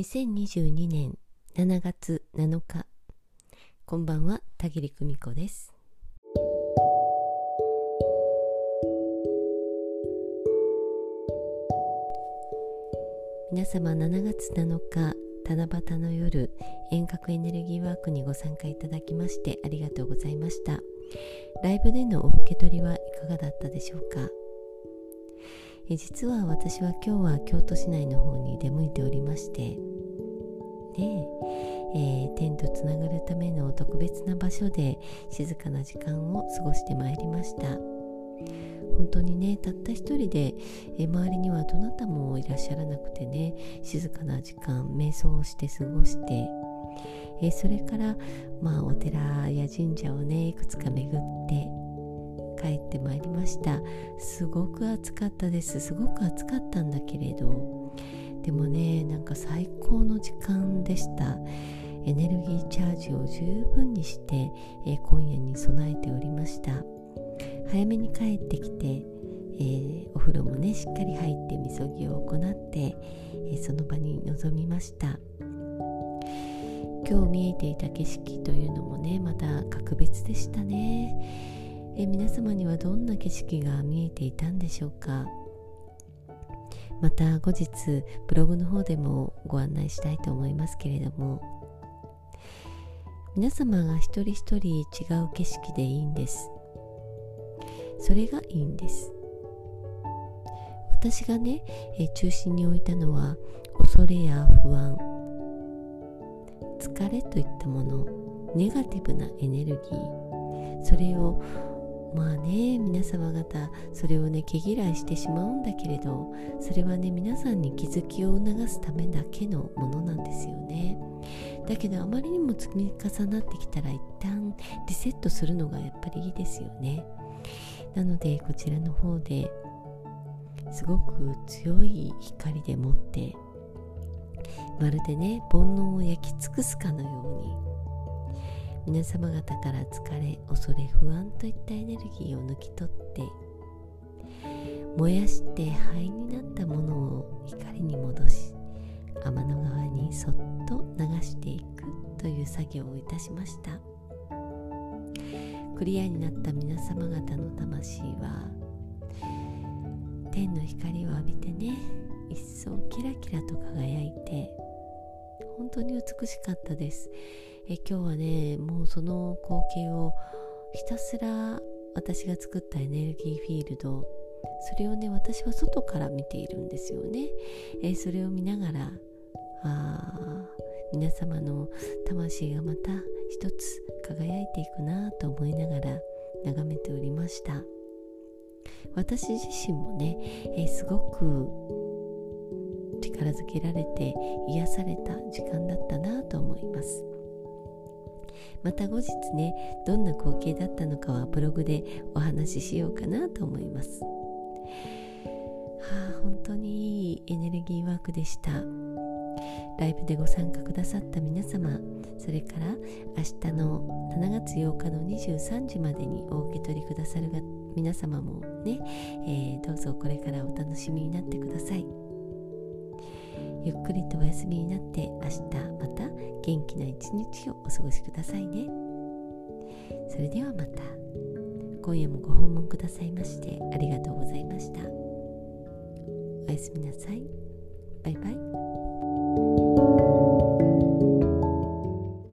2022年7月7日。こんばんは田切久美子です。皆様7月7日七夕の夜遠隔エネルギーワークにご参加いただきましてありがとうございました。ライブでのお受け取りはいかがだったでしょうか。え実は私は今日は京都市内の方に出向いておりまして、とつながるための特別な場所で静かな時間を過ごしてまいりました。本当にねたった一人で、え周りにはどなたもいらっしゃらなくてね静かな時間瞑想をして過ごして、えそれからまあお寺や神社をねいくつか巡って帰ってまいりました。すごく暑かったです。すごく暑かったんだけれど。でもねなんか最高の時間でした。エネルギーチャージを十分にして、え今夜に備えておりました。早めに帰ってきて、えー、お風呂もねしっかり入ってみそぎを行って、えー、その場に臨みました。今日見えていた景色というのもねまた格別でしたね、え、皆様にはどんな景色が見えていたんでしょうか。また後日ブログの方でもご案内したいと思いますけれども。皆様が一人一人違う景色でいいんです。それがいいんです。私がね、え中心に置いたのは恐れや不安。疲れといったもの。ネガティブなエネルギー。それをまあね皆様方それをね毛嫌いしてしまうんだけれどそれはね皆さんに気づきを促すためだけのものなんですよね。だけどあまりにも積み重なってきたら一旦リセットするのがやっぱりいいですよね。なのでこちらの方ですごく強い光でもってまるでね煩悩を焼き尽くすかのように皆様方から疲れ恐れ不安といったエネルギーを抜き取って燃やして灰になっいう作業をいたしました。クリアになった皆様方の魂は天の光を浴びてね一層キラキラと輝いて本当に美しかったですえ今日はねもうその光景をひたすら私が作ったエネルギーフィールドそれをね私は外から見ているんですよねえそれを見ながらあ皆様の魂がまた一つ輝いていくなと思いながら眺めておりました。私自身もね、えー、すごく力づけられて癒された時間だったなと思います。また後日ねどんな光景だったのかはブログでお話ししようかなと思います。はあ本当にいいエネルギーワークでした。ライブでご参加くださった皆様それから明日の7月8日の23時までにお受け取りくださる皆様もね、えー、どうぞこれからお楽しみになってください。ゆっくりとお休みになって明日また元気な一日をお過ごしくださいね。それではまた。今夜もご訪問くださいましてありがとうございました。おやすみなさい。バイバイ。